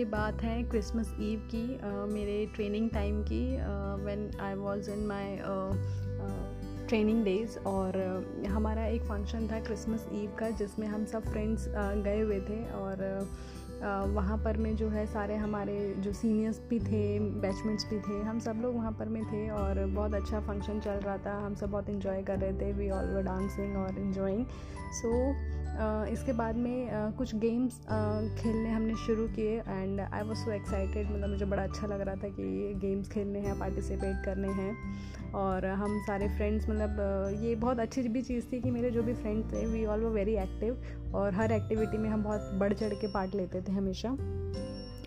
ये बात है क्रिसमस ईव की uh, मेरे ट्रेनिंग टाइम की when I was in my training days और हमारा एक फ़ंक्शन था क्रिसमस ईव का जिसमें हम सब फ्रेंड्स गए हुए थे और वहाँ पर में जो है सारे हमारे जो सीनियर्स भी थे बैचमेंट्स भी थे, हम सब लोग वहाँ पर में थे और बहुत अच्छा फ़ंक्शन चल रहा था। हम सब बहुत इन्जॉय कर रहे थे। वी ऑल वर डांसिंग और इन्जॉइंग सो इसके बाद में कुछ गेम्स खेलने हमने शुरू किए and I was so excited मतलब मुझे बड़ा अच्छा लग रहा था कि ये गेम्स खेलने हैं पार्टिसिपेट करने हैं। और हम सारे फ्रेंड्स मतलब ये बहुत अच्छी भी चीज़ थी कि मेरे जो भी फ्रेंड्स थे वी ऑल वो वेरी एक्टिव और हर एक्टिविटी में हम बहुत बढ़ चढ़ के पार्ट लेते थे। हमेशा।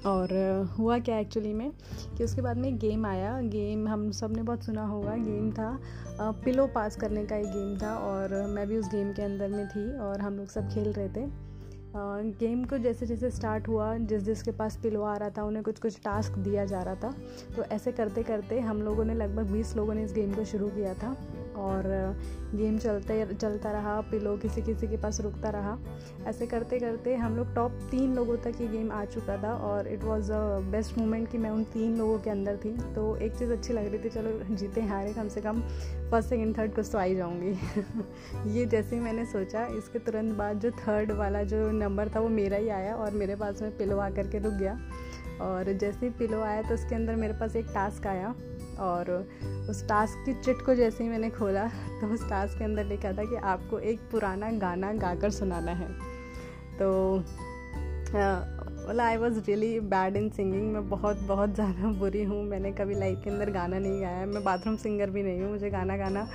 और हुआ क्या एक्चुअली में कि उसके बाद में एक गेम आया। गेम हम सबने बहुत सुना होगा। गेम था पिलो पास करने का एक गेम था और मैं भी उस गेम के अंदर में थी और हम लोग सब खेल रहे थे। गेम को जैसे जैसे स्टार्ट हुआ, जिस जिसके पास पिलो आ रहा था, उन्हें कुछ कुछ टास्क दिया जा रहा था। तो ऐसे करते करते हम लोगों ने लगभग 20 लोगों ने इस गेम को शुरू किया था। और गेम चलते, चलता रहा, पिलो किसी किसी के पास रुकता रहा। ऐसे करते करते हम लोग टॉप तीन लोगों तक ये गेम आ चुका था और it was a best moment कि मैं उन तीन लोगों के अंदर थी। तो एक चीज़ अच्छी लग रही थी, चलो जीते हारे कम से कम फ़र्स्ट सेकेंड थर्ड कुछ तो आ ही जाऊँगी। ये जैसे ही मैंने सोचा, इसके तुरंत बाद जो थर्ड वाला जो नंबर था वो मेरा ही आया और मेरे पास में पिलो आ करके रुक गया। और जैसे ही पिलो आया तो उसके अंदर मेरे पास एक टास्क आया। और उस टास्क की चिट को जैसे ही मैंने खोला तो उस टास्क के अंदर लिखा था कि आपको एक पुराना गाना गाकर सुनाना है। तो बोला I was really bad in singing मैं बहुत बहुत ज़्यादा बुरी हूँ। मैंने कभी लाइफ के अंदर गाना नहीं गाया। मैं बाथरूम सिंगर भी नहीं हूँ। मुझे गाना गाना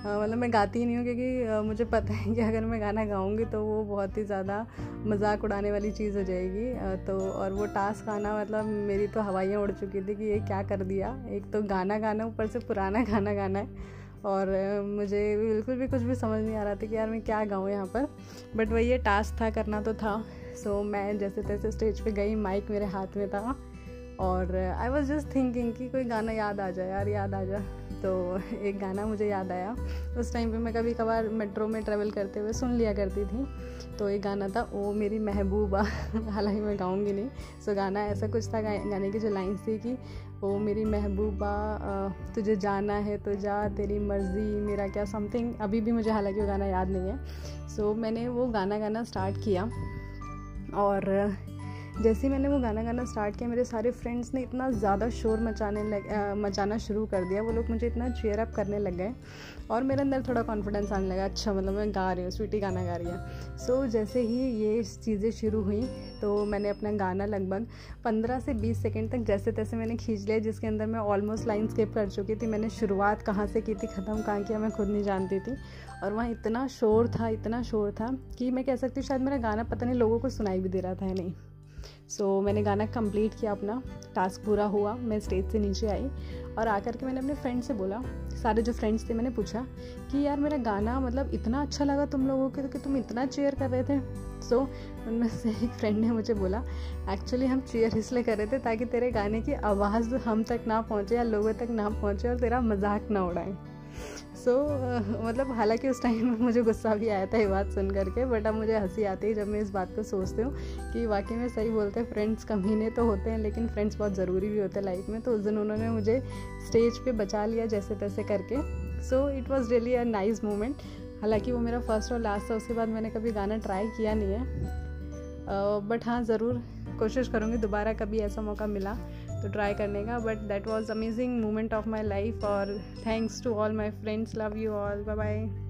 मतलब मैं गाती ही नहीं हूँ क्योंकि मुझे पता है कि अगर मैं गाना गाऊँगी तो वो बहुत ही ज़्यादा मज़ाक उड़ाने वाली चीज़ हो जाएगी। तो और वो टास्क आना मतलब मेरी तो हवाइयाँ उड़ चुकी थी कि ये क्या कर दिया। एक तो गाना गाना, ऊपर से पुराना गाना गाना है। और मुझे बिल्कुल भी कुछ भी समझ नहीं आ रहा था कि यार मैं क्या गाऊँ यहाँ पर। बट वही ये टास्क था, करना तो था। सो मैं जैसे तैसे स्टेज पे गई, माइक मेरे हाथ में था। और आई वॉज़ जस्ट थिंकिंग कि कोई गाना याद आ जाए। यार याद आ जाए तो एक गाना मुझे याद आया। उस टाइम पे मैं कभी कभार मेट्रो में ट्रैवल करते हुए सुन लिया करती थी। तो एक गाना था, ओ मेरी महबूबा हालाँकि मैं गाऊँगी नहीं। सो गाना ऐसा कुछ था गाने की जो लाइन्स थी कि, ओ मेरी महबूबा तुझे जाना है तो जा, तेरी मर्ज़ी, मेरा क्या समथिंग अभी भी मुझे हालाँकि वो गाना याद नहीं है। सो मैंने वो गाना गाना स्टार्ट किया। और जैसे ही मैंने वो गाना गाना स्टार्ट किया मेरे सारे फ्रेंड्स ने इतना ज़्यादा शोर मचाने लग मचाना शुरू कर दिया। वो लोग मुझे इतना चेयर अप करने लग गए और मेरे अंदर थोड़ा कॉन्फिडेंस आने लगा अच्छा मतलब मैं गा रही हूँ स्वीटी गाना गा रही है। सो so, जैसे ही ये चीज़ें शुरू हुई तो मैंने अपना गाना लगभग पंद्रह से बीस सेकेंड तक जैसे तैसे मैंने खींच लिया जिसके अंदर मैं ऑलमोस्ट लाइन स्किप कर चुकी थी। मैंने शुरुआत कहाँ से की थी ख़त्म कहाँ किया मैं खुद नहीं जानती थी। और वहाँ इतना शोर था इतना शोर था कि मैं कह सकती हूँ शायद मेरा गाना पता नहीं लोगों को सुनाई भी दे रहा था या नहीं। सो so, मैंने गाना कंप्लीट किया अपना। टास्क पूरा हुआ मैं स्टेज से नीचे आई और आकर के मैंने अपने फ्रेंड से बोला सारे जो फ्रेंड्स थे मैंने पूछा कि यार मेरा गाना मतलब इतना अच्छा लगा तुम लोगों के कि तुम इतना चेयर कर रहे थे। सो so, उनमें से एक फ्रेंड ने मुझे बोला एक्चुअली हम चेयर इसलिए कर रहे थे ताकि तेरे गाने की आवाज़ हम तक ना पहुँचे या लोगों तक ना पहुँचे और तेरा मज़ाक ना उड़ाएँ। सो so, uh, मतलब हालाँकि उस टाइम में मुझे गुस्सा भी आया था ये बात सुन करके बट अब मुझे हँसी आती है जब मैं इस बात को सोचती हूँ कि वाकई में सही बोलते हैं फ्रेंड्स कमीने तो होते हैं लेकिन फ्रेंड्स बहुत ज़रूरी भी होते हैं लाइफ में। तो उस दिन उन्होंने मुझे स्टेज पे बचा लिया जैसे तैसे करके। So it was really a nice moment हालाँकि वो मेरा फ़र्स्ट और लास्ट था उसके बाद मैंने कभी गाना ट्राई किया नहीं है। बट uh, हाँ ज़रूर कोशिश करूँगी दोबारा कभी ऐसा मौका मिला। तो ट्राई करने का but that was amazing moment of my life और thanks to all my friends love you all bye bye